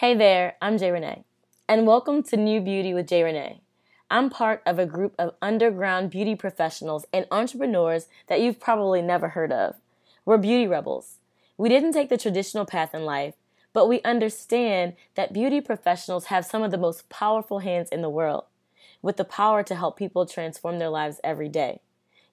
Hey there, I'm Jay Renee, and welcome to New Beauty with Jay Renee. I'm part of a group of underground beauty professionals and entrepreneurs that you've probably never heard of. We're beauty rebels. We didn't take the traditional path in life, but we understand that beauty professionals have some of the most powerful hands in the world, with the power to help people transform their lives every day.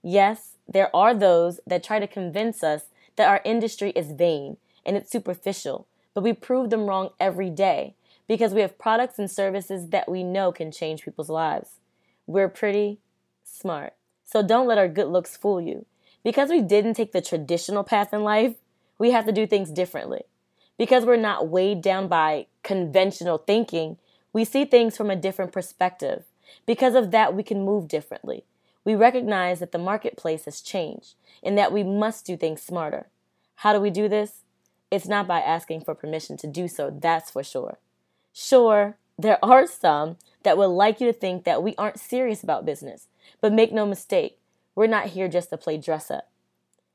Yes, there are those that try to convince us that our industry is vain and it's superficial but we prove them wrong every day because we have products and services that we know can change people's lives. We're pretty smart. So don't let our good looks fool you. Because we didn't take the traditional path in life, we have to do things differently. Because we're not weighed down by conventional thinking, we see things from a different perspective. Because of that, we can move differently. We recognize that the marketplace has changed and that we must do things smarter. How do we do this? It's not by asking for permission to do so, that's for sure. Sure, there are some that would like you to think that we aren't serious about business, but make no mistake, we're not here just to play dress up.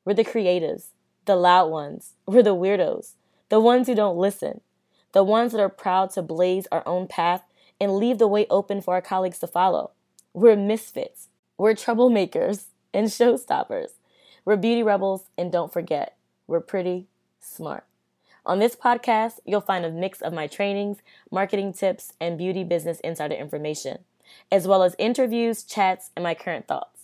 We're the creatives, the loud ones, we're the weirdos, the ones who don't listen, the ones that are proud to blaze our own path and leave the way open for our colleagues to follow. We're misfits, we're troublemakers and showstoppers. We're beauty rebels, and don't forget, we're pretty smart. On this podcast, you'll find a mix of my trainings, marketing tips, and beauty business insider information, as well as interviews, chats, and my current thoughts.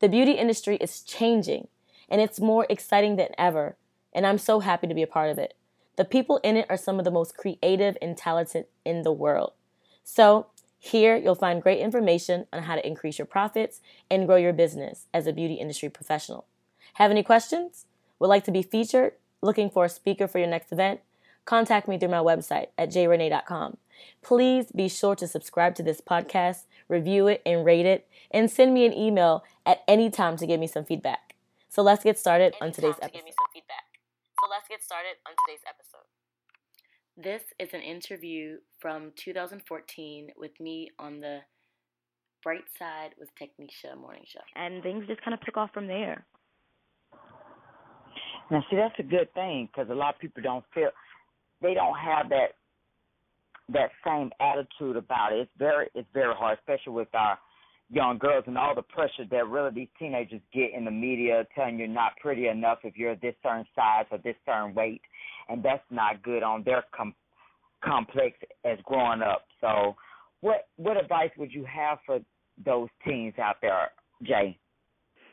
The beauty industry is changing, and it's more exciting than ever, and I'm so happy to be a part of it. The people in it are some of the most creative and talented in the world. So, here you'll find great information on how to increase your profits and grow your business as a beauty industry professional. Have any questions? Would like to be featured? Looking for a speaker for your next event, contact me through my website at jrenee.com. Please be sure to subscribe to this podcast, review it, and rate it, and send me an email at any time to give me some feedback. So let's get started on today's episode. So let's get started on today's episode. This is an interview from 2014 with me on the Bright Side with Technisha morning show. And things just kind of took off from there. Now, see, that's a good thing because a lot of people don't feel they don't have that that same attitude about it. It's very it's very hard, especially with our young girls and all the pressure that really these teenagers get in the media telling you're not pretty enough if you're this certain size or this certain weight, and that's not good on their com- complex as growing up. So, what what advice would you have for those teens out there, Jay?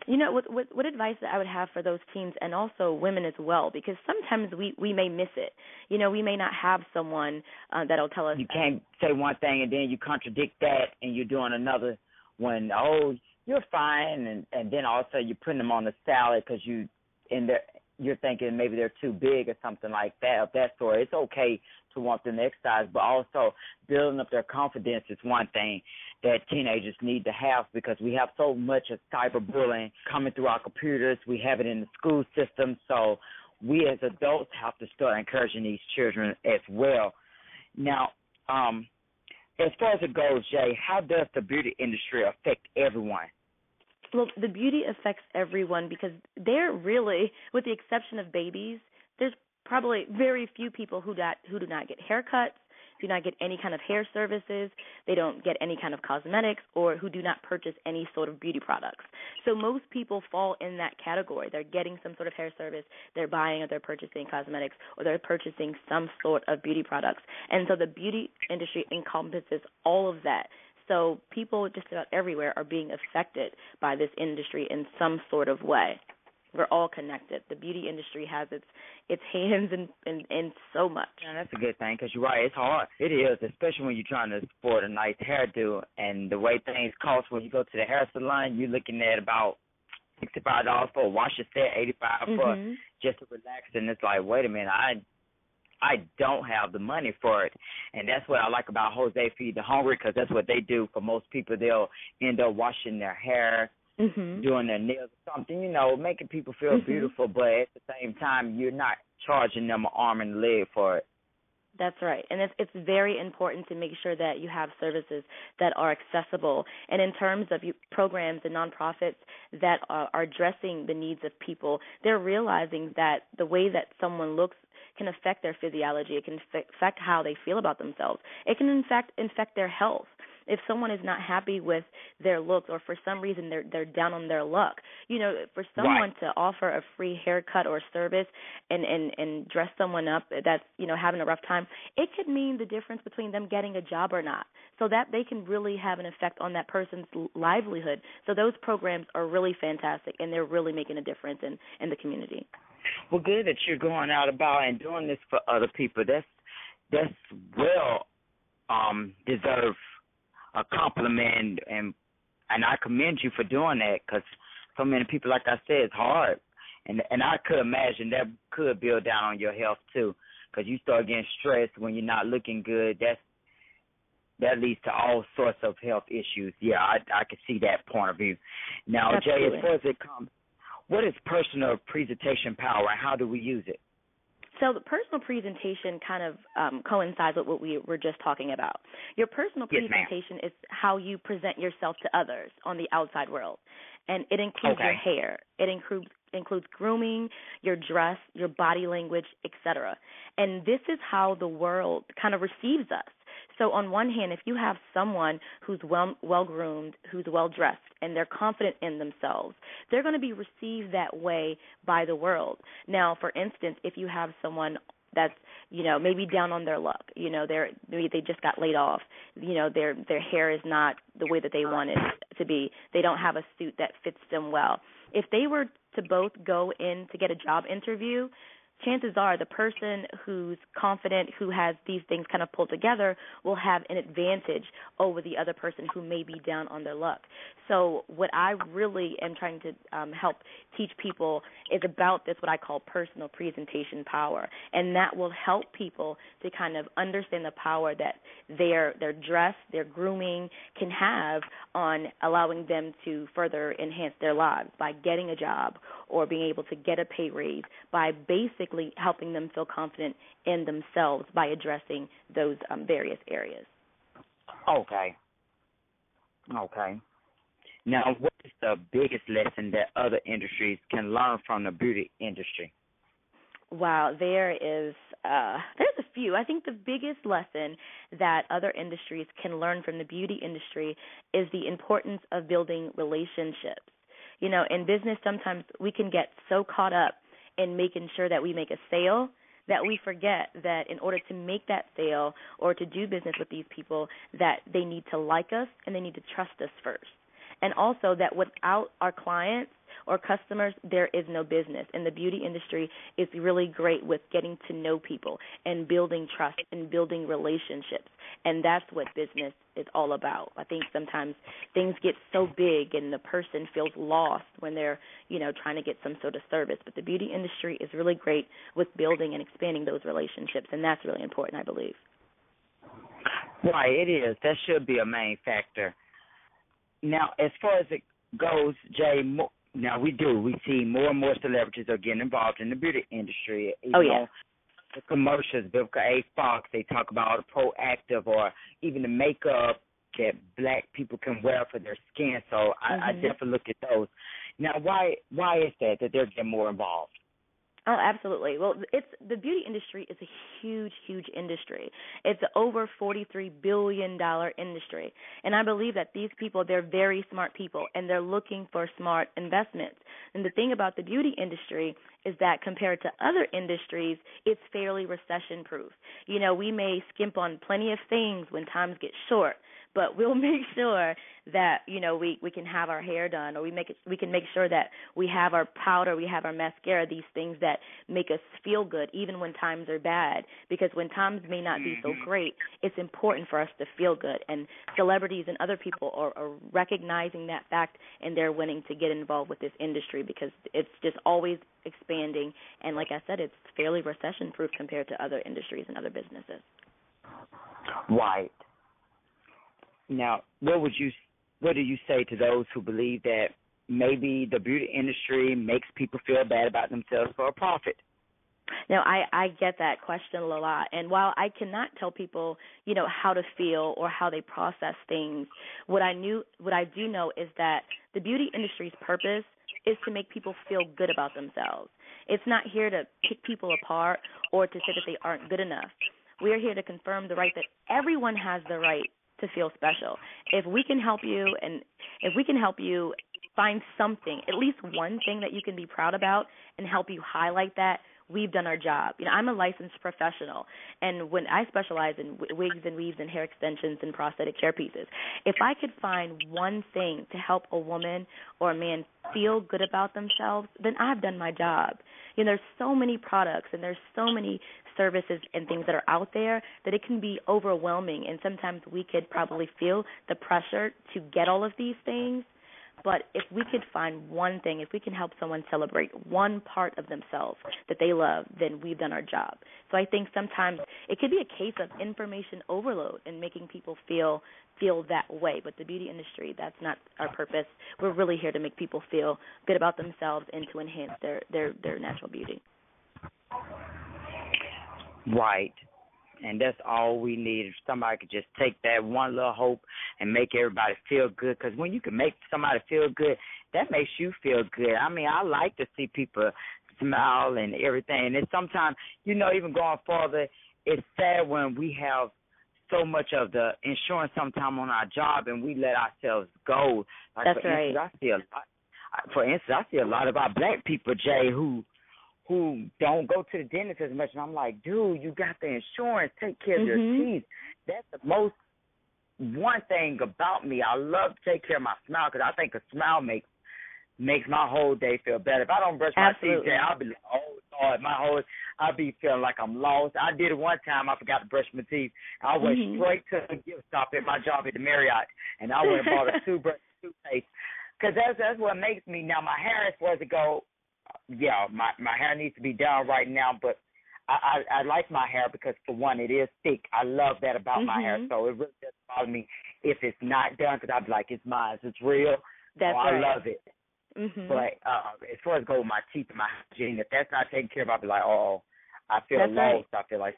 You know what, what what advice that I would have for those teens and also women as well because sometimes we we may miss it. You know, we may not have someone uh, that'll tell us. You can't say one thing and then you contradict that and you're doing another when oh you're fine and and then also you're putting them on the salad because you in there you're thinking maybe they're too big or something like that of that sort. It's okay to want them to exercise, but also building up their confidence is one thing that teenagers need to have because we have so much of cyberbullying coming through our computers. We have it in the school system, so we as adults have to start encouraging these children as well. Now, um, as far as it goes, Jay, how does the beauty industry affect everyone? Well, the beauty affects everyone because they're really, with the exception of babies, there's probably very few people who do who do not get haircuts, do not get any kind of hair services, they don't get any kind of cosmetics, or who do not purchase any sort of beauty products. So most people fall in that category. They're getting some sort of hair service, they're buying or they're purchasing cosmetics, or they're purchasing some sort of beauty products. And so the beauty industry encompasses all of that. So people just about everywhere are being affected by this industry in some sort of way. We're all connected. The beauty industry has its its hands in in, in so much. And that's a good thing because you're right. It's hard. It is, especially when you're trying to sport a nice hairdo and the way things cost when you go to the hair salon. You're looking at about sixty five dollars for a wash your set, eighty five mm-hmm. for just to relax. And it's like, wait a minute, I I don't have the money for it. And that's what I like about Hosea Feed the Hungry because that's what they do for most people. They'll end up washing their hair, mm-hmm. doing their nails or something, you know, making people feel mm-hmm. beautiful, but at the same time, you're not charging them an arm and a leg for it. That's right. And it's it's very important to make sure that you have services that are accessible. And in terms of you, programs and nonprofits that are, are addressing the needs of people, they're realizing that the way that someone looks can affect their physiology. It can affect how they feel about themselves. It can in fact infect their health if someone is not happy with their looks or for some reason they're they're down on their luck. You know for someone right. to offer a free haircut or service and and and dress someone up that's you know having a rough time it could mean the difference between them getting a job or not. So that they can really have an effect on that person's livelihood. So those programs are really fantastic and they're really making a difference in in the community. Well good that you're going out about and doing this for other people. That's that's well um deserved a compliment and and I commend you for doing that because so many people, like I said, it's hard, and and I could imagine that could build down on your health too, because you start getting stressed when you're not looking good. That's that leads to all sorts of health issues. Yeah, I I can see that point of view. Now, Absolutely. Jay, as far as it comes, what is personal presentation power, and how do we use it? So the personal presentation kind of um, coincides with what we were just talking about. Your personal yes, presentation is how you present yourself to others on the outside world, and it includes okay. your hair. It includes includes grooming, your dress, your body language, etc. And this is how the world kind of receives us. So on one hand, if you have someone who's well well groomed, who's well dressed, and they're confident in themselves, they're going to be received that way by the world. Now, for instance, if you have someone that's you know maybe down on their luck you know they're maybe they just got laid off you know their their hair is not the way that they want it to be they don't have a suit that fits them well if they were to both go in to get a job interview chances are the person who's confident, who has these things kind of pulled together, will have an advantage over the other person who may be down on their luck. So, what I really am trying to um, help teach people is about this, what I call personal presentation power, and that will help people to kind of understand the power that their their dress, their grooming can have on allowing them to further enhance their lives by getting a job or being able to get a pay raise by basically helping them feel confident in themselves by addressing those um, various areas. Okay. Okay. Now, what is the biggest lesson that other industries can learn from the beauty industry? Wow, there is uh, there's a few. I think the biggest lesson that other industries can learn from the beauty industry is the importance of building relationships you know, in business sometimes we can get so caught up in making sure that we make a sale that we forget that in order to make that sale or to do business with these people that they need to like us and they need to trust us first. And also that without our clients or customers, there is no business. And the beauty industry is really great with getting to know people and building trust and building relationships. And that's what business is all about. I think sometimes things get so big and the person feels lost when they're, you know, trying to get some sort of service. But the beauty industry is really great with building and expanding those relationships, and that's really important, I believe. Right, it is. That should be a main factor. Now, as far as it goes, Jay, now we do. We see more and more celebrities are getting involved in the beauty industry. oh yeah. The commercials, Vivica A. Fox, they talk about Proactiv or even the makeup that black people can wear for their skin. So I, mm-hmm. I definitely look at those. Now, why why is that that they're getting more involved? Oh, absolutely. Well, it's the beauty industry is a huge, huge industry. It's over forty-three billion dollar industry, and I believe that these people they're very smart people, and they're looking for smart investments. And the thing about the beauty industry is that compared to other industries, it's fairly recession-proof. You know, we may skimp on plenty of things when times get short, but we'll make sure that you know we we can have our hair done or we make it we can make sure that we have our powder we have our mascara these things that make us feel good even when times are bad because when times may not be so mm-hmm. great it's important for us to feel good and celebrities and other people are, are recognizing that fact and they're wanting to get involved with this industry because it's just always expanding and like i said it's fairly recession proof compared to other industries and other businesses right now, what would you what do you say to those who believe that maybe the beauty industry makes people feel bad about themselves for a profit? Now, I I get that question a lot, and while I cannot tell people, you know, how to feel or how they process things, what I knew, what I do know is that the beauty industry's purpose is to make people feel good about themselves. It's not here to pick people apart or to say that they aren't good enough. We are here to confirm the right that everyone has the right to feel special. If we can help you and if we can help you find something, at least one thing that you can be proud about and help you highlight that, we've done our job. You know, I'm a licensed professional, and when I specialize in wigs and weaves and hair extensions and prosthetic chair pieces, if I could find one thing to help a woman or a man feel good about themselves, then I've done my job. You know, there's so many products and there's so many services and things that are out there that it can be overwhelming and sometimes we could probably feel the pressure to get all of these things but if we could find one thing, if we can help someone celebrate one part of themselves that they love, then we've done our job. So I think sometimes it could be a case of information overload and making people feel feel that way. But the beauty industry, that's not our purpose. We're really here to make people feel good about themselves and to enhance their their their natural beauty. Right and that's all we need. If somebody could just take that one little hope and make everybody feel good, because when you can make somebody feel good, that makes you feel good. I mean, I like to see people smile and everything. And sometimes, you know, even going further, it's sad when we have so much of the insurance sometime on our job and we let ourselves go. Like That's for right. Instance, I see a lot. For instance, I see a lot of our black people, Jay, who who don't go to the dentist as much, and I'm like, dude, you got the insurance, take care of mm-hmm. your teeth. That's the most one thing about me. I love to take care of my smile because I think a smile makes makes my whole day feel better. If I don't brush Absolutely. my teeth, I'll be like, oh Lord, my whole I'll be feeling like I'm lost. I did it one time. I forgot to brush my teeth. I went mm-hmm. straight to the gift shop at my job at the Marriott, and I went and bought a toothbrush, toothpaste. Because that's that's what makes me now. My hair is supposed to go yeah, my my hair needs to be done right now, but I, I I like my hair because for one, it is thick. I love that about mm-hmm. my hair, mm-hmm. so it really doesn't bother me if it's not done because I'd be like, it's mine, it's real. That's right. I love it. Mm-hmm. But uh, as far as go with my teeth and my hygiene, if that's not taken care of, I'll be like, oh, I feel that's lost. Right. I feel like,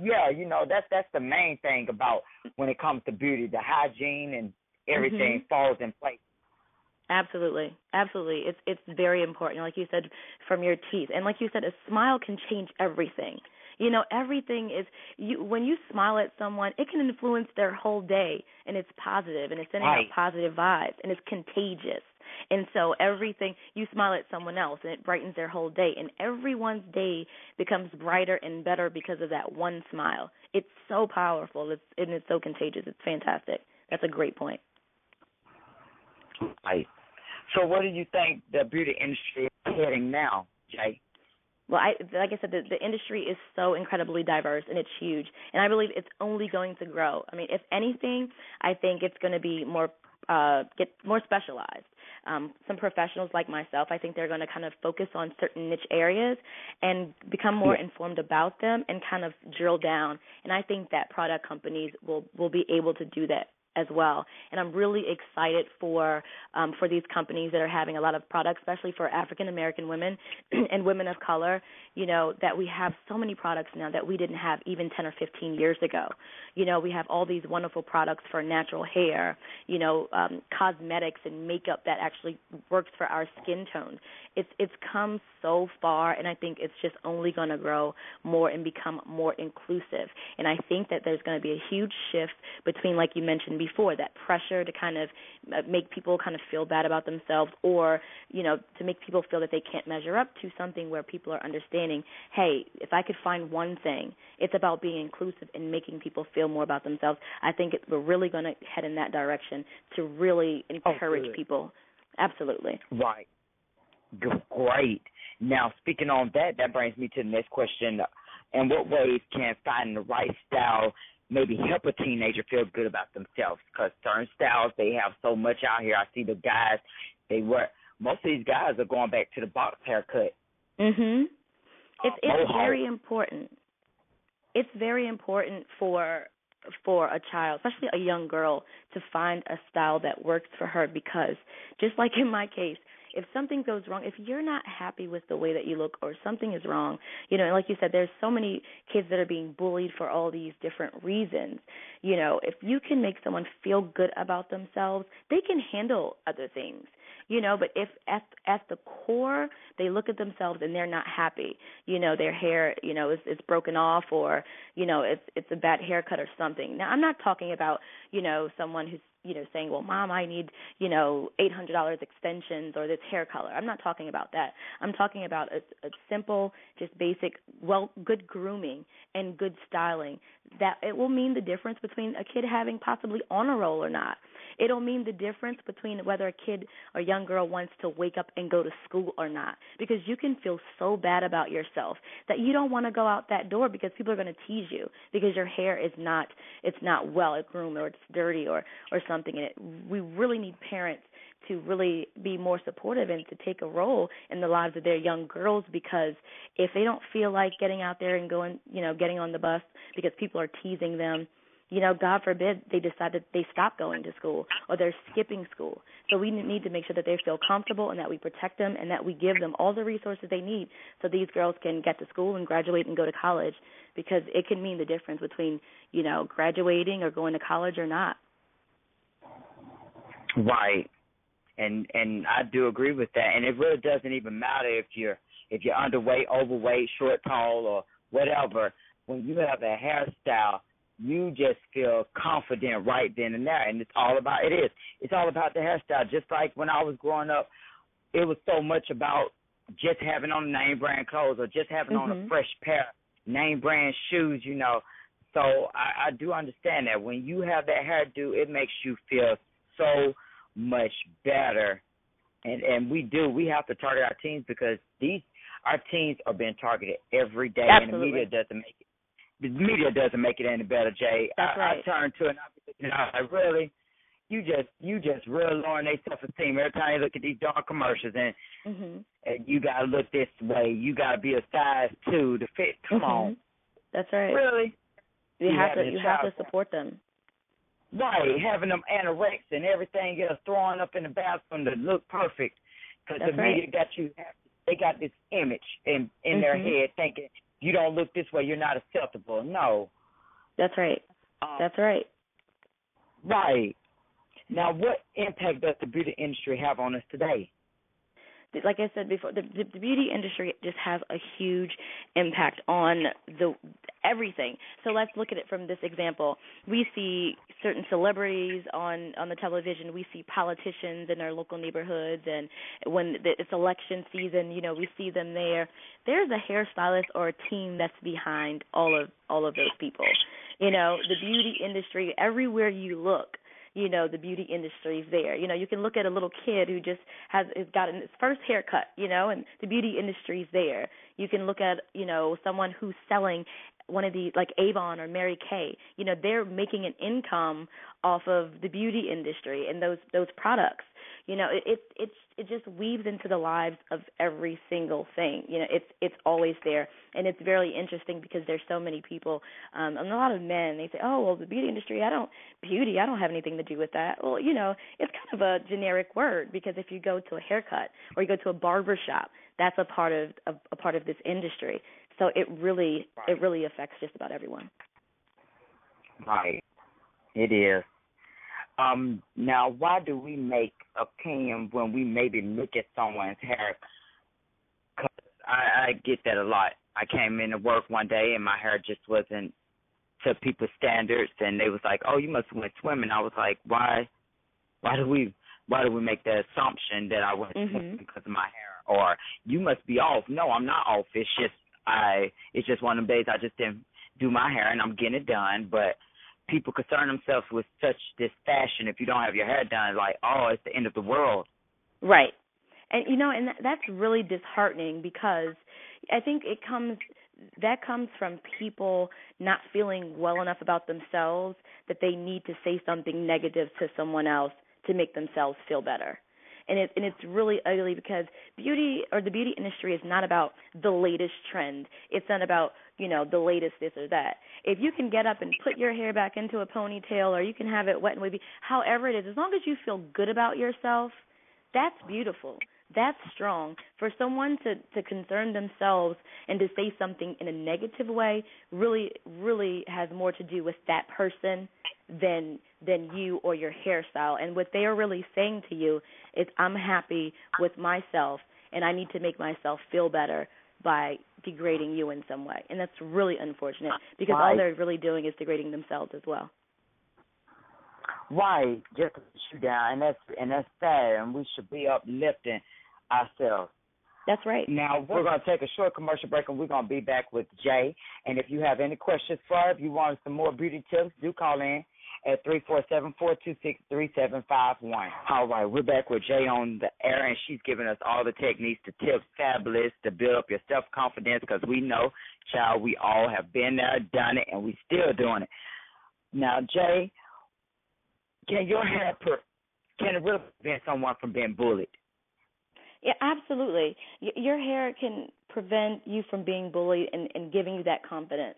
yeah, you know, that's that's the main thing about when it comes to beauty, the hygiene and everything mm-hmm. falls in place. Absolutely, absolutely. It's it's very important. Like you said, from your teeth, and like you said, a smile can change everything. You know, everything is you. When you smile at someone, it can influence their whole day, and it's positive, and it's sending right. out positive vibes, and it's contagious. And so everything you smile at someone else, and it brightens their whole day, and everyone's day becomes brighter and better because of that one smile. It's so powerful. It's and it's so contagious. It's fantastic. That's a great point. Right. So, what do you think the beauty industry is heading now, Jay? Well, I like I said, the, the industry is so incredibly diverse and it's huge, and I believe it's only going to grow. I mean, if anything, I think it's going to be more uh, get more specialized. Um, some professionals like myself, I think they're going to kind of focus on certain niche areas and become more yeah. informed about them and kind of drill down. And I think that product companies will will be able to do that as well. And I'm really excited for um, for these companies that are having a lot of products, especially for African American women and women of color. You know that we have so many products now that we didn't have even 10 or 15 years ago. You know we have all these wonderful products for natural hair. You know um, cosmetics and makeup that actually works for our skin tone. It's it's come so far, and I think it's just only going to grow more and become more inclusive. And I think that there's going to be a huge shift between, like you mentioned before that pressure to kind of uh, make people kind of feel bad about themselves or you know to make people feel that they can't measure up to something where people are understanding hey if i could find one thing it's about being inclusive and making people feel more about themselves i think it, we're really going to head in that direction to really encourage oh, people. Absolutely. Right. Great. Now speaking on that that brings me to the next question. In what ways can finding the right style maybe help a teenager feel good about themselves because certain styles they have so much out here. I see the guys they wear. Most of these guys are going back to the box haircut. Mhm. It's it's uh, very important. It's very important for for a child, especially a young girl, to find a style that works for her because just like in my case, if something goes wrong, if you're not happy with the way that you look or something is wrong, you know, and like you said, there's so many kids that are being bullied for all these different reasons. You know, if you can make someone feel good about themselves, they can handle other things. you know but if at at the core they look at themselves and they're not happy you know their hair you know is is broken off or you know it's it's a bad haircut or something now i'm not talking about you know someone who's you know saying well mom i need you know eight hundred dollars extensions or this hair color i'm not talking about that i'm talking about a, a simple just basic well good grooming and good styling that it will mean the difference between a kid having possibly on a roll or not It'll mean the difference between whether a kid or young girl wants to wake up and go to school or not. Because you can feel so bad about yourself that you don't want to go out that door because people are going to tease you because your hair is not it's not well groomed or it's dirty or or something. Something, and it, we really need parents to really be more supportive and to take a role in the lives of their young girls because if they don't feel like getting out there and going, you know, getting on the bus because people are teasing them you know, God forbid they decide that they stop going to school or they're skipping school. So we need to make sure that they feel comfortable and that we protect them and that we give them all the resources they need so these girls can get to school and graduate and go to college because it can mean the difference between, you know, graduating or going to college or not. Right. And and I do agree with that. And it really doesn't even matter if you're if you're underweight, overweight, short, tall or whatever. When you have a hairstyle you just feel confident right then and there. And it's all about it is. It's all about the hairstyle. Just like when I was growing up, it was so much about just having on name brand clothes or just having mm-hmm. on a mm-hmm. fresh pair name brand shoes, you know. So I, I do understand that when you have that hairdo, it makes you feel so much better. And and we do. We have to target our teams because these our teams are being targeted every day, Absolutely. and the media doesn't make it the media doesn't make it any better, Jay. That's I, right. I turn to it and I was like, really? You just you just really lowering their self esteem every time you look at these darn commercials and mm-hmm. and you gotta look this way. You gotta be a size two to fit. Come mm-hmm. on. That's right. Really? You, you have to you have to support them. Right, having them anorex and everything else throwing up in the bathroom to look perfect because the right. media got you. They got this image in in mm-hmm. their head thinking you don't look this way, you're not acceptable. No. That's right. Um, That's right. Right. Now, what impact does the beauty industry have on us today? like I said before, the, the, the beauty industry just has a huge impact on the everything. So let's look at it from this example. We see certain celebrities on on the television. We see politicians in our local neighborhoods, and when it's election season, you know, we see them there. There's a hairstylist or a team that's behind all of all of those people. You know, the beauty industry everywhere you look you know the beauty industry is there you know you can look at a little kid who just has has gotten his first haircut you know and the beauty industry is there you can look at you know someone who's selling one of the like Avon or Mary Kay, you know, they're making an income off of the beauty industry and those those products. You know, it it it's it just weaves into the lives of every single thing. You know, it's it's always there, and it's very interesting because there's so many people, um, and a lot of men. They say, "Oh, well, the beauty industry, I don't beauty, I don't have anything to do with that." Well, you know, it's kind of a generic word because if you go to a haircut or you go to a barber shop, that's a part of a, a part of this industry. So it really right. it really affects just about everyone. Right. It is. Um, now, why do we make opinion when we maybe look at someone's hair? Cause I, I get that a lot. I came into work one day and my hair just wasn't to people's standards, and they was like, "Oh, you must have went swimming." I was like, "Why? Why do we? Why do we make the assumption that I went mm-hmm. swimming because of my hair?" Or you must be off. No, I'm not off. It's just I. It's just one of them days I just didn't do my hair, and I'm getting it done, but people concern themselves with such this fashion. If you don't have your hair done, like oh, it's the end of the world. Right, and you know, and that's really disheartening because I think it comes that comes from people not feeling well enough about themselves that they need to say something negative to someone else to make themselves feel better and it and it's really ugly because beauty or the beauty industry is not about the latest trend. It's not about you know the latest this or that. If you can get up and put your hair back into a ponytail, or you can have it wet and wavy, however it is, as long as you feel good about yourself, that's beautiful. That's strong. For someone to to concern themselves and to say something in a negative way really really has more to do with that person than than you or your hairstyle and what they are really saying to you is I'm happy with myself and I need to make myself feel better by degrading you in some way. And that's really unfortunate because right. all they're really doing is degrading themselves as well. Right, just to put you down, and that's and that's sad, and we should be uplifting ourselves. That's right. Now we're going to take a short commercial break, and we're going to be back with Jay. And if you have any questions for her, if you want some more beauty tips, do call in at three four seven four two six three seven five one. All right, we're back with Jay on the air, and she's giving us all the techniques, the tips, fabulous to build up your self confidence. Because we know, child, we all have been there, done it, and we still doing it. Now, Jay, can your hair per, can it really prevent someone from being bullied? Yeah, absolutely. Your hair can prevent you from being bullied and, and giving you that confidence.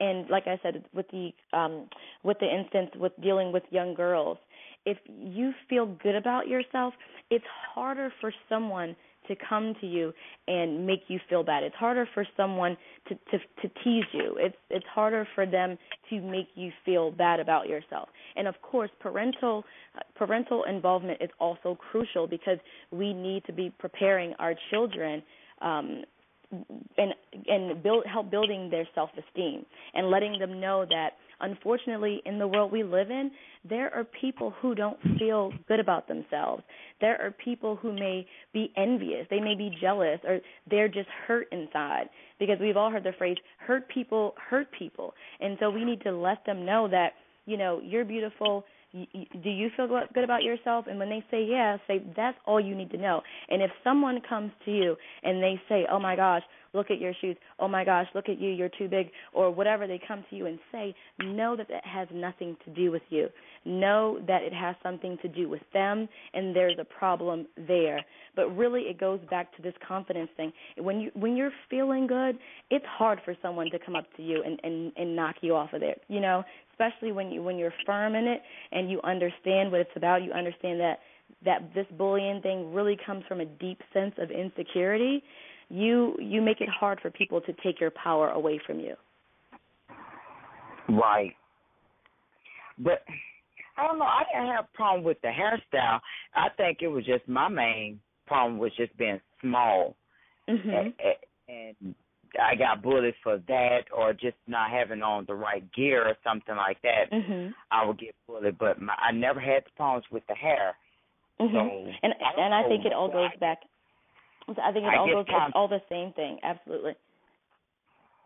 And like I said, with the um, with the instance with dealing with young girls, if you feel good about yourself, it's harder for someone to come to you and make you feel bad. It's harder for someone to, to to tease you. It's it's harder for them to make you feel bad about yourself. And of course, parental parental involvement is also crucial because we need to be preparing our children um, and and build help building their self esteem and letting them know that unfortunately in the world we live in there are people who don't feel good about themselves. There are people who may be envious. They may be jealous or they're just hurt inside. Because we've all heard the phrase hurt people hurt people. And so we need to let them know that you know you're beautiful do you feel good about yourself? And when they say yeah, say that's all you need to know. And if someone comes to you and they say, "Oh my gosh, look at your shoes. Oh my gosh, look at you. You're too big," or whatever they come to you and say, know that that has nothing to do with you. Know that it has something to do with them, and there's a problem there. But really, it goes back to this confidence thing. When you when you're feeling good, it's hard for someone to come up to you and and and knock you off of there. You know, especially when you when you're firm in it and you understand what it's about. You understand that that this bullying thing really comes from a deep sense of insecurity. You you make it hard for people to take your power away from you. Right. But I don't know. I didn't have a problem with the hairstyle. I think it was just my main problem was just being small. Mm-hmm. And, and I got bullied for that or just not having on the right gear or something like that, mm-hmm. I would get bullied. But my, I never had the problems with the hair. Mm-hmm. So and I and I think it all goes back. I think it I all goes. it's all the same thing. Absolutely.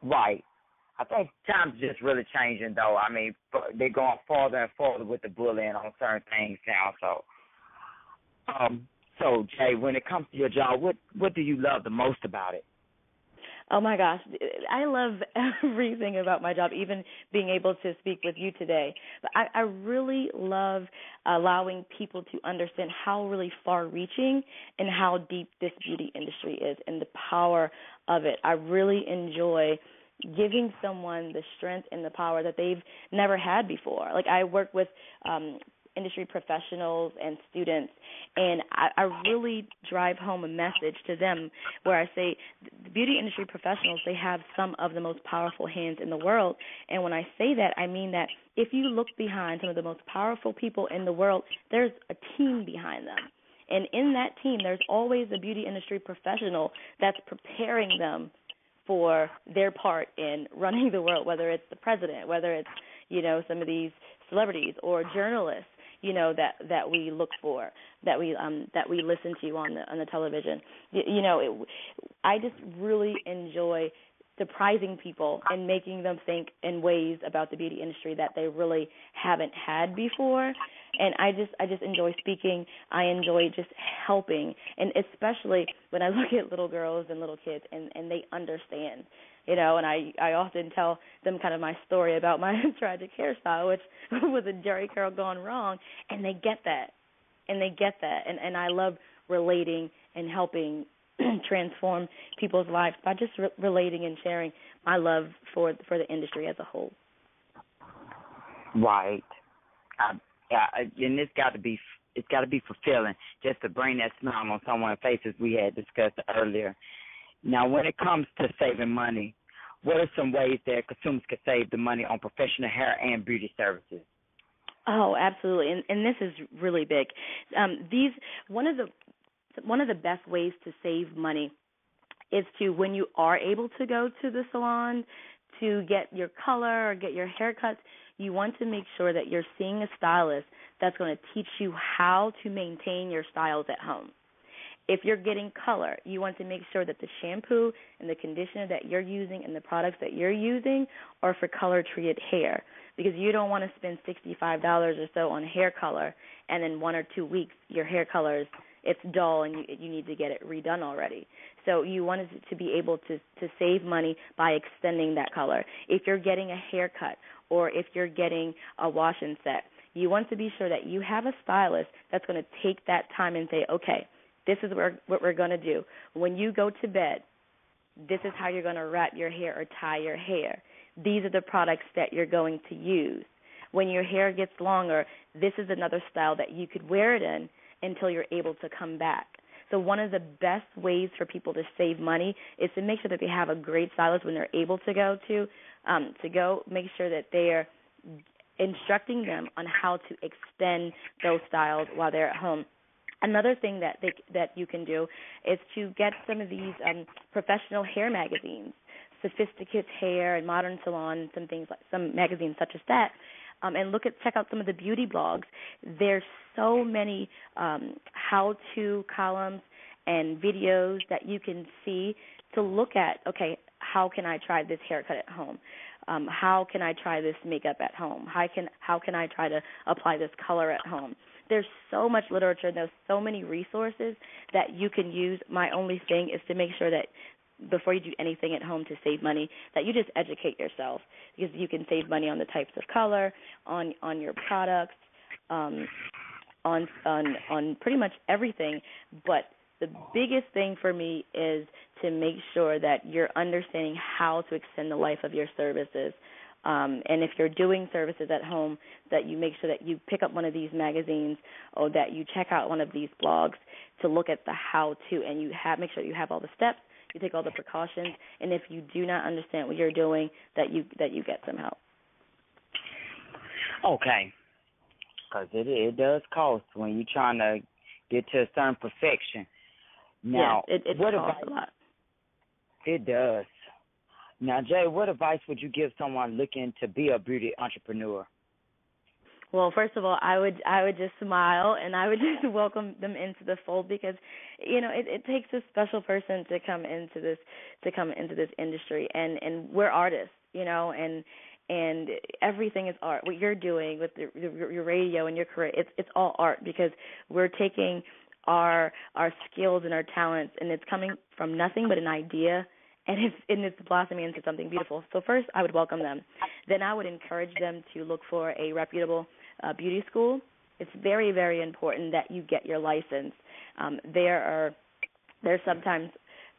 Right. I think times just really changing though. I mean, they're going farther and farther with the bullying on certain things now. So, um, so Jay, when it comes to your job, what what do you love the most about it? Oh my gosh, I love everything about my job, even being able to speak with you today. But I, I really love allowing people to understand how really far reaching and how deep this beauty industry is and the power of it. I really enjoy giving someone the strength and the power that they've never had before. Like I work with um industry professionals and students and I, I really drive home a message to them where I say the beauty industry professionals they have some of the most powerful hands in the world. And when I say that I mean that if you look behind some of the most powerful people in the world there's a team behind them. And in that team there's always a beauty industry professional that's preparing them for their part in running the world whether it's the president whether it's you know some of these celebrities or journalists you know that that we look for that we um that we listen to on the on the television. You, you know it, i just really enjoy surprising people and making them think in ways about the beauty industry that they really haven't had before. And i just i just enjoy speaking. I enjoy just helping. And especially when i look at little girls and little kids and and they understand you know, and I I often tell them kind of my story about my tragic hairstyle, which was a Jheri curl gone wrong, and they get that, and they get that, and and I love relating and helping transform people's lives by just re- relating and sharing my love for for the industry as a whole. Right. Um, I, I, and it's got to be it's got to be fulfilling just to bring that smile on someone's face as we had discussed earlier. Now, when it comes to saving money, what are some ways that consumers can save the money on professional hair and beauty services? Oh, absolutely, and and this is really big. Um, these one of the one of the best ways to save money is to when you are able to go to the salon to get your color or get your haircuts, you want to make sure that you're seeing a stylist that's going to teach you how to maintain your styles at home. If you're getting color, you want to make sure that the shampoo and the conditioner that you're using and the products that you're using are for color treated hair because you don't want to spend $65 or so on hair color and in one or two weeks your hair color is it's dull and you you need to get it redone already. So you wanted to be able to to save money by extending that color. If you're getting a haircut or if you're getting a wash and set, you want to be sure that you have a stylist that's going to take that time and say, okay, this is what we're going to do. When you go to bed, this is how you're going to wrap your hair or tie your hair. These are the products that you're going to use. When your hair gets longer, this is another style that you could wear it in until you're able to come back. So one of the best ways for people to save money is to make sure that they have a great stylist when they're able to go to um, to go. Make sure that they are instructing them on how to extend those styles while they're at home. Another thing that they, that you can do is to get some of these um, professional hair magazines, Sophisticate Hair and Modern Salon, some things like some magazines such as that, um, and look at check out some of the beauty blogs. There's so many um, how-to columns and videos that you can see to look at. Okay, how can I try this haircut at home? Um, how can I try this makeup at home? How can how can I try to apply this color at home? There's so much literature. and There's so many resources that you can use. My only thing is to make sure that before you do anything at home to save money that you just educate yourself because you can save money on the types of color on on your products um on on on pretty much everything but the biggest thing for me is to make sure that you're understanding how to extend the life of your services um, and if you're doing services at home, that you make sure that you pick up one of these magazines or that you check out one of these blogs to look at the how to, and you have make sure you have all the steps, you take all the precautions, and if you do not understand what you're doing, that you that you get some help. Okay, because it it does cost when you're trying to get to a certain perfection. Now, yeah, it, it what costs about, a lot. It does. Now, Jay, what advice would you give someone looking to be a beauty entrepreneur? Well, first of all, I would I would just smile and I would just welcome them into the fold because you know it, it takes a special person to come into this to come into this industry and and we're artists, you know, and and everything is art. What you're doing with the, your your radio and your career, it's it's all art because we're taking our our skills and our talents and it's coming from nothing but an idea and it's and it's blossoming into something beautiful. So first, I would welcome them. Then I would encourage them to look for a reputable uh, beauty school. It's very very important that you get your license. Um, there are there's sometimes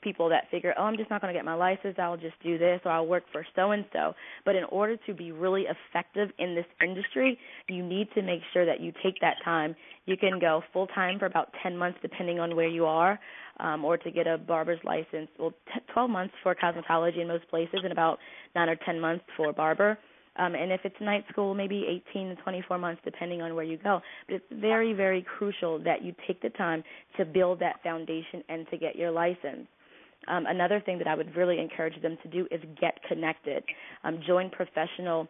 people that figure, oh, I'm just not going to get my license. I'll just do this, or I'll work for so and so. But in order to be really effective in this industry, you need to make sure that you take that time. You can go full time for about 10 months, depending on where you are, um, or to get a barber's license. Well, t- 12 months for cosmetology in most places, and about nine or 10 months for barber. Um, and if it's night school, maybe 18 to 24 months, depending on where you go. But it's very, very crucial that you take the time to build that foundation and to get your license. Um, another thing that I would really encourage them to do is get connected. Um, join professional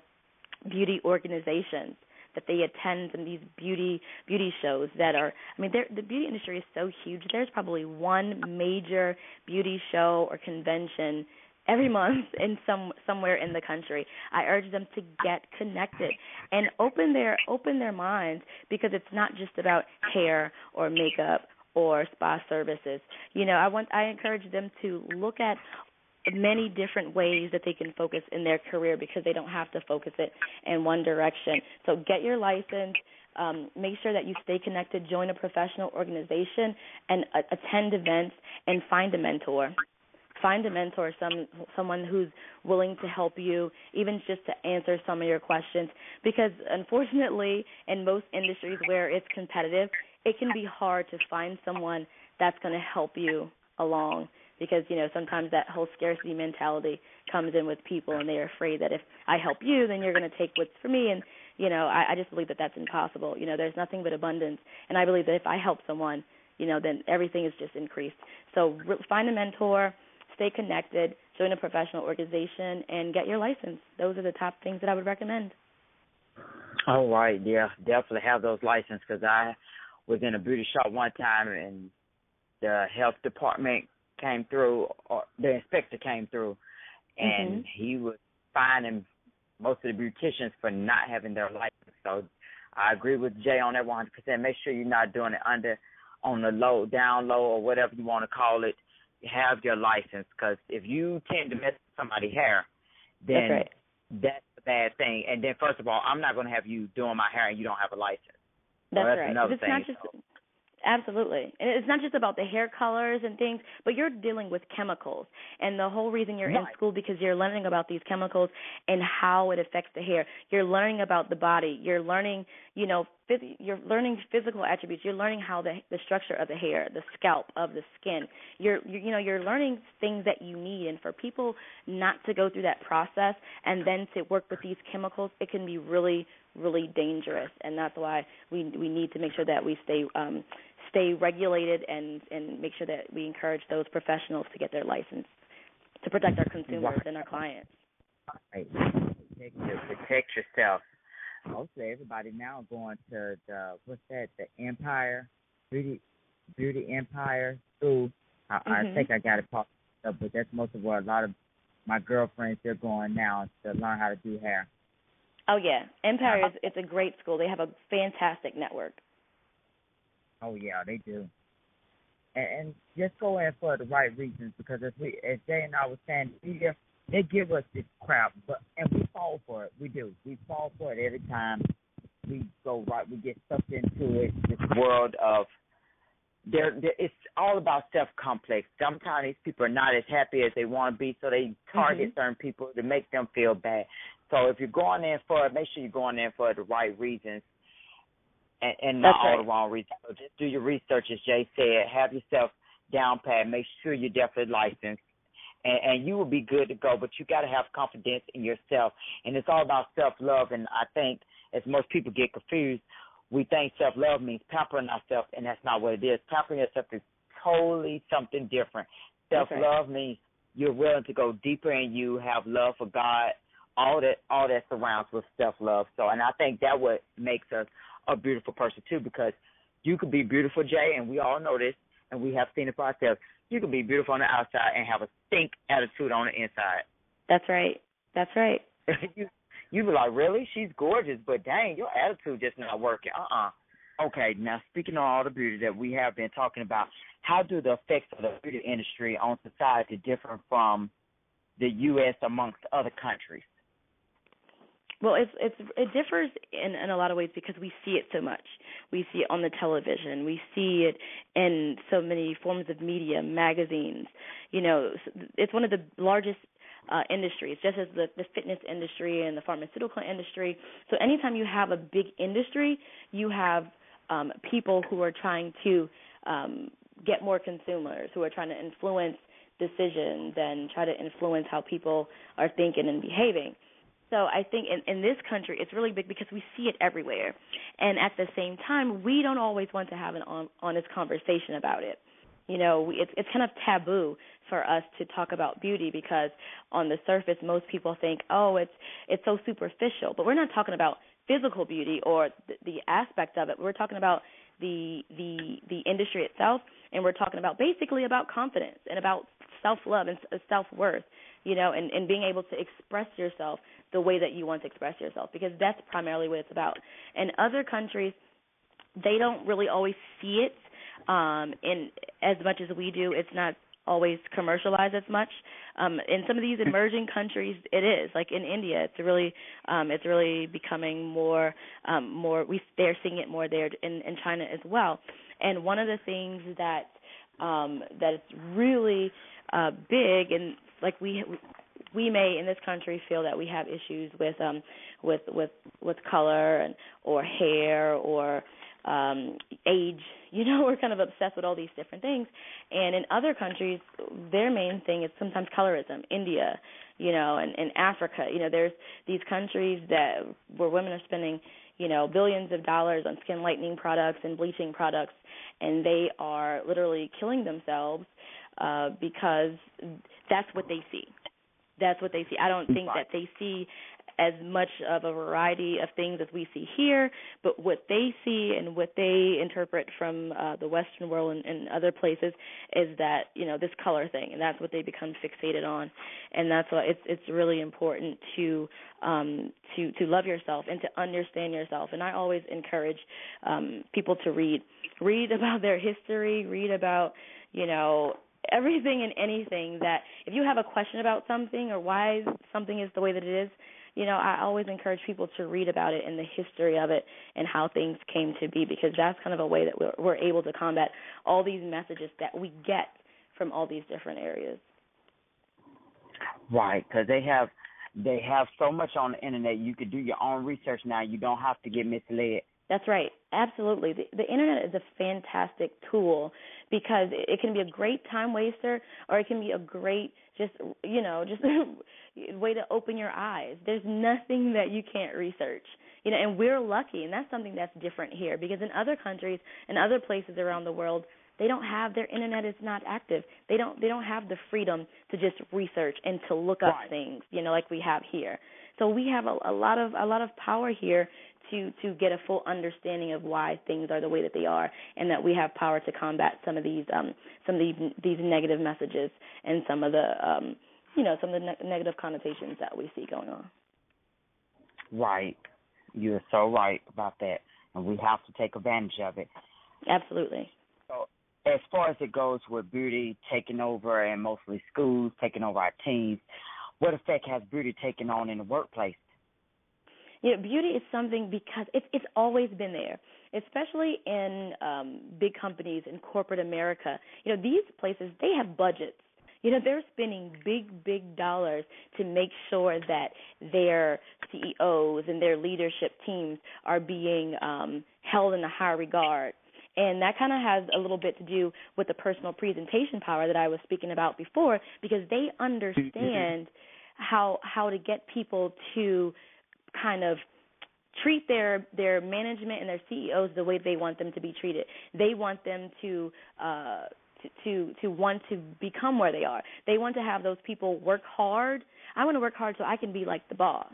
beauty organizations that they attend of these beauty beauty shows that are I mean the beauty industry is so huge. There's probably one major beauty show or convention every month in some somewhere in the country. I urge them to get connected and open their open their minds because it's not just about hair or makeup or spa services. You know, I want I encourage them to look at many different ways that they can focus in their career because they don't have to focus it in one direction. So get your license, um, make sure that you stay connected, join a professional organization, and uh, attend events and find a mentor find a mentor, some someone who's willing to help you, even just to answer some of your questions. Because unfortunately, in most industries where it's competitive, it can be hard to find someone that's going to help you along. Because you know sometimes that whole scarcity mentality comes in with people, and they're afraid that if I help you, then you're going to take what's for me, and you know, I, I just believe that that's impossible. You know, there's nothing but abundance, and I believe that if I help someone, you know, then everything is just increased. So re- find a mentor, stay connected, join a professional organization, and get your license. Those are the top things that I would recommend. All right, yeah, definitely have those licenses because I was in a beauty shop one time and the health department came through, or the inspector came through, and mm-hmm. he was fining most of the beauticians for not having their license. So I agree with Jay on that 100%. Make sure you're not doing it under on the low, down low, or whatever you want to call it. Have your license because if you tend to mess with somebody's hair, then that's a bad thing. And then first of all, I'm not going to have you doing my hair and you don't have a license. That's, so that's right. Another it's thing. not just Absolutely. And it's not just about the hair colors and things, but you're dealing with chemicals. And the whole reason you're right. in school because you're learning about these chemicals and how it affects the hair. You're learning about the body. You're learning, you know, phys- you're learning physical attributes. You're learning how the the structure of the hair, the scalp, of the skin. You're, you're you know, you're learning things that you need and for people not to go through that process and then to work with these chemicals, it can be really really dangerous and that's why we we need to make sure that we stay um stay regulated and and make sure that we encourage those professionals to get their license to protect our consumers and our clients. Right. Protect, protect yourself. Mostly everybody now going to the what's that? The Empire Beauty Beauty Empire School. I, mm-hmm. I think I got it popped up, but that's most of where a lot of my girlfriends they're going now to learn how to do hair. Oh yeah, Empire is it's a great school. They have a fantastic network. Oh yeah, they do. And, and just go in for the right reasons because as we as Jay and I was saying, media they give us this crap, but and we fall for it. We do. We fall for it every time we go right. We get sucked into it. This world of there, it's all about self complex. Sometimes these people are not as happy as they want to be, so they target mm-hmm. certain people to make them feel bad. So if you're going in for it, make sure you're going in for the right reasons and, and not all the wrong reasons. So just do your research, as Jay said. Have yourself down pat. Make sure you're definitely licensed, and, and you will be good to go. But you got to have confidence in yourself, and it's all about self love. And I think as most people get confused, we think self love means pampering ourselves, and that's not what it is. Pampering yourself is totally something different. Self love right. means you're willing to go deeper in you, have love for God, all that all that surrounds with self love. So, and I think that what makes us a beautiful person too, because you could be beautiful, Jay, and we all know this, and we have seen it for ourselves. You can be beautiful on the outside and have a stink attitude on the inside. That's right. That's right. you you be like, really? She's gorgeous, but dang, your attitude just not working. Uh uh Okay, now speaking of all the beauty that we have been talking about, how do the effects of the beauty industry on society differ from the U.S. amongst other countries? Well, it's it's it differs in in a lot of ways because we see it so much. We see it on the television. We see it in so many forms of media, magazines. You know, it's one of the largest uh, industries, just as the the fitness industry and the pharmaceutical industry. So anytime you have a big industry, you have um, people who are trying to um, get more consumers, who are trying to influence decisions and try to influence how people are thinking and behaving. So I think in, in this country, it's really big because we see it everywhere, and at the same time, we don't always want to have an on, honest conversation about it. You know, we, it's it's kind of taboo for us to talk about beauty because on the surface, most people think, oh, it's it's so superficial. But we're not talking about physical beauty or the, the aspect of it. We're talking about the the the industry itself, and we're talking about basically about confidence and about self love and self worth you know, and, and being able to express yourself the way that you want to express yourself because that's primarily what it's about. In other countries, they don't really always see it um, in as much as we do. It's not always commercialized as much. Um, in some of these emerging countries, it is. Like in India, it's really um, it's really becoming more um, more. We they're seeing it more there in, in China as well. And one of the things that um, that is really uh, big and like we we may in this country feel that we have issues with um with with with color and or hair or um age. You know we're kind of obsessed with all these different things. And in other countries their main thing is sometimes colorism. India you know and in africa. You know there's these countries that where women are spending you know billions of dollars on skin lightening products and bleaching products and they are literally killing themselves uh because that's what they see that's what they see. I don't think that they see as much of a variety of things as we see here, but what they see and what they interpret from uh, the Western world and, and other places is that you know this color thing, and that's what they become fixated on, and that's why it's it's really important to um, to to love yourself and to understand yourself. And I always encourage um, people to read, read about their history, read about you know everything and anything that if you have a question about something or why something is the way that it is you know, I always encourage people to read about it and the history of it and how things came to be because that's kind of a way that we're, we're able to combat all these messages that we get from all these different areas. Right, because they have they have so much on the internet. You could do your own research now. You don't have to get misled. That's right. Absolutely. The, the internet is a fantastic tool because it can be a great time waster or it can be a great just you know just way to open your eyes there's nothing that you can't research you know and we're lucky and that's something that's different here because in other countries and other places around the world they don't have their internet is not active they don't they don't have the freedom to just research and to look up right. things you know like we have here so we have a, a lot of a lot of power here to to get a full understanding of why things are the way that they are, and that we have power to combat some of these um, some of these these negative messages and some of the um, you know some of the ne- negative connotations that we see going on. Right, you're so right about that, and we have to take advantage of it. Absolutely. So, as far as it goes with beauty taking over and mostly schools taking over our teens, what effect has beauty taken on in the workplace? you know, beauty is something because it's it's always been there, especially in um, big companies in corporate America. You know, these places they have budgets. You know, they're spending big, big dollars to make sure that their CEOs and their leadership teams are being um, held in a high regard. And that kind of has a little bit to do with the personal presentation power that I was speaking about before, because they understand how how to get people to kind of treat their their management and their CEOs the way they want them to be treated. They want them to uh to, to to want to become where they are. They want to have those people work hard. I want to work hard so I can be like the boss.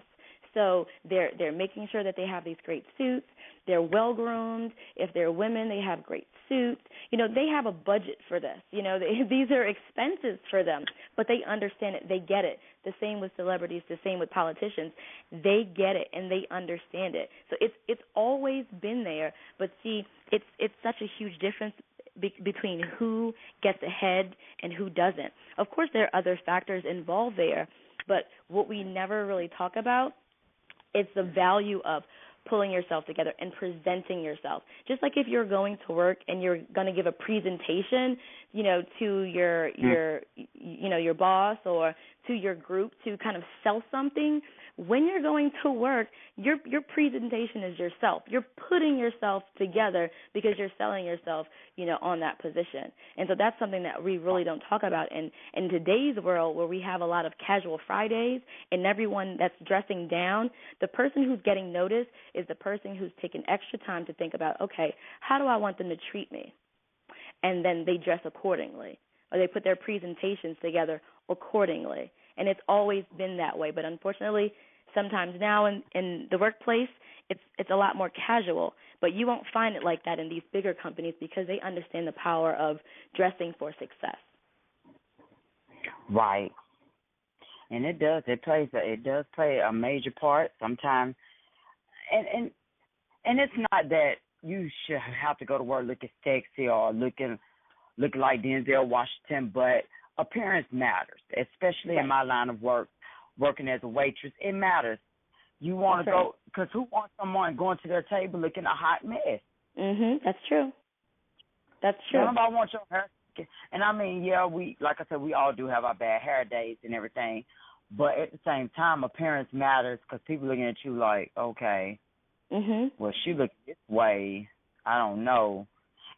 So they're they're making sure that they have these great suits. They're well groomed. If they're women, they have great suits. You know, they have a budget for this. You know, they, these are expenses for them, but they understand it. They get it. The same with celebrities. The same with politicians. They get it and they understand it. So it's it's always been there. But see, it's it's such a huge difference be- between who gets ahead and who doesn't. Of course, there are other factors involved there, but what we never really talk about it's the value of pulling yourself together and presenting yourself. Just like if you're going to work and you're going to give a presentation, you know, to your mm. your you know, your boss or to your group to kind of sell something, when you're going to work, your your presentation is yourself. You're putting yourself together because you're selling yourself, you know, on that position. And so that's something that we really don't talk about in in today's world where we have a lot of casual Fridays and everyone that's dressing down, the person who's getting noticed is the person who's taken extra time to think about, okay, how do I want them to treat me? And then they dress accordingly or they put their presentations together accordingly and it's always been that way. But unfortunately, sometimes now in in the workplace, it's it's a lot more casual. But you won't find it like that in these bigger companies because they understand the power of dressing for success. Right. And it does. It plays. A, it does play a major part sometimes. And and and it's not that you should have to go to work looking sexy or looking looking like Denzel Washington, but appearance matters, especially right. in my line of work, working as a waitress. It matters. You want to go because who wants someone going to their table looking a hot mess? Mhm. That's true. That's true. Nobody wants your hair. And I mean, yeah, we like I said, we all do have our bad hair days and everything, but at the same time, appearance matters because people looking at you like, okay, mhm. Well, she looks this way. I don't know.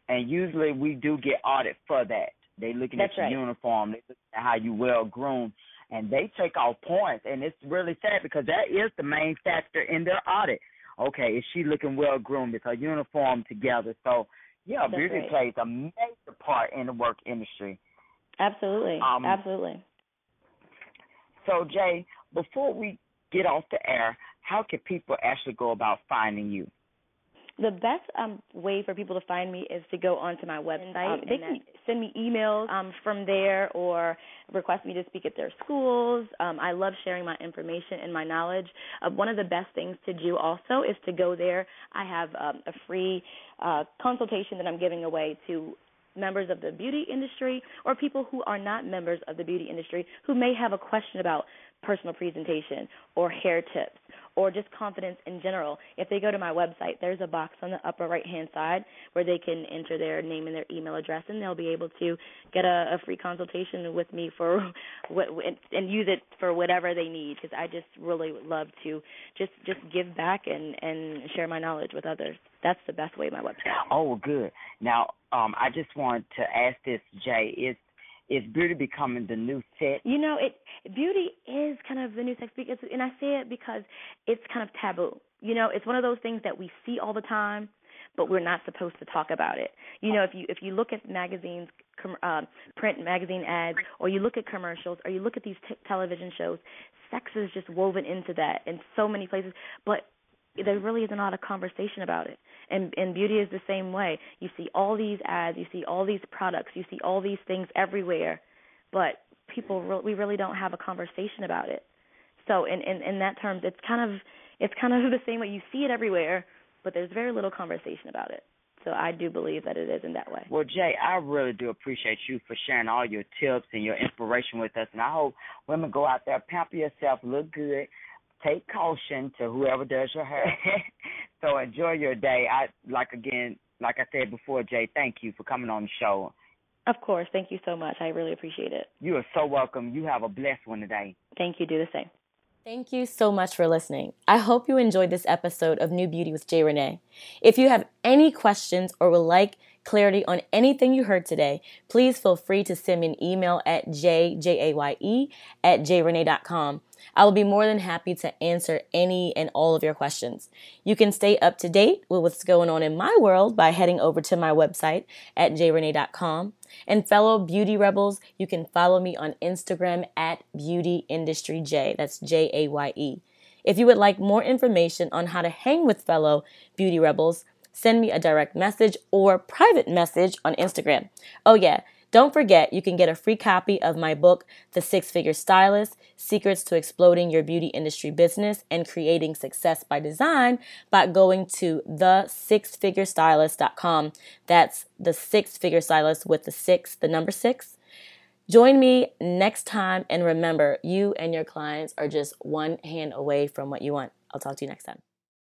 And usually we do get audit for that. They looking That's at your right. uniform, they looking at how you well groomed, and they take off points. And it's really sad because that is the main factor in their audit. Okay, is she looking well groomed? Is her uniform together? So yeah, That's beauty right. plays a major part in the work industry. Absolutely. Um, Absolutely. So Jay, before we get off the air, how can people actually go about finding you? The best um, way for people to find me is to go onto my website. Um, they can send me emails um, from there or request me to speak at their schools. Um, I love sharing my information and my knowledge. Uh, one of the best things to do also is to go there. I have um, a free uh, consultation that I'm giving away to members of the beauty industry or people who are not members of the beauty industry who may have a question about personal presentation or hair tips or just confidence in general. If they go to my website, there's a box on the upper right hand side where they can enter their name and their email address and they'll be able to get a, a free consultation with me for what and use it for whatever they need because I just really love to just just give back and and share my knowledge with others. That's the best way my website. Oh, good. Now, um, I just want to ask this, Jay. Is is beauty becoming the new sex? You know, it beauty is kind of the new sex because, and I say it because it's kind of taboo. You know, it's one of those things that we see all the time, but we're not supposed to talk about it. You know, if you if you look at magazines, com, um, print magazine ads, or you look at commercials, or you look at these t- television shows, sex is just woven into that in so many places, but there really isn't a conversation about it. And and beauty is the same way. You see all these ads, you see all these products, you see all these things everywhere, but people re- we really don't have a conversation about it. So in in in that terms, it's kind of it's kind of the same way. You see it everywhere, but there's very little conversation about it. So I do believe that it is in that way. Well, Jay, I really do appreciate you for sharing all your tips and your inspiration with us. And I hope women go out there, pamper yourself, look good, take caution to whoever does your hair. so enjoy your day. I like again, like I said before, Jay. Thank you for coming on the show. Of course. Thank you so much. I really appreciate it. You are so welcome. You have a blessed one today. Thank you. Do the same. Thank you so much for listening. I hope you enjoyed this episode of New Beauty with Jay Renee. If you have any questions or would like clarity on anything you heard today, please feel free to send me an email at jjaye at jrenee.com. I will be more than happy to answer any and all of your questions. You can stay up to date with what's going on in my world by heading over to my website at jrenee.com. And fellow beauty rebels, you can follow me on Instagram at Beauty Industry J. That's J A Y E. If you would like more information on how to hang with fellow beauty rebels, send me a direct message or private message on Instagram. Oh, yeah. Don't forget, you can get a free copy of my book, The Six Figure Stylist Secrets to Exploding Your Beauty Industry Business and Creating Success by Design, by going to thesixfigurestylist.com. That's the six figure stylist with the six, the number six. Join me next time, and remember, you and your clients are just one hand away from what you want. I'll talk to you next time.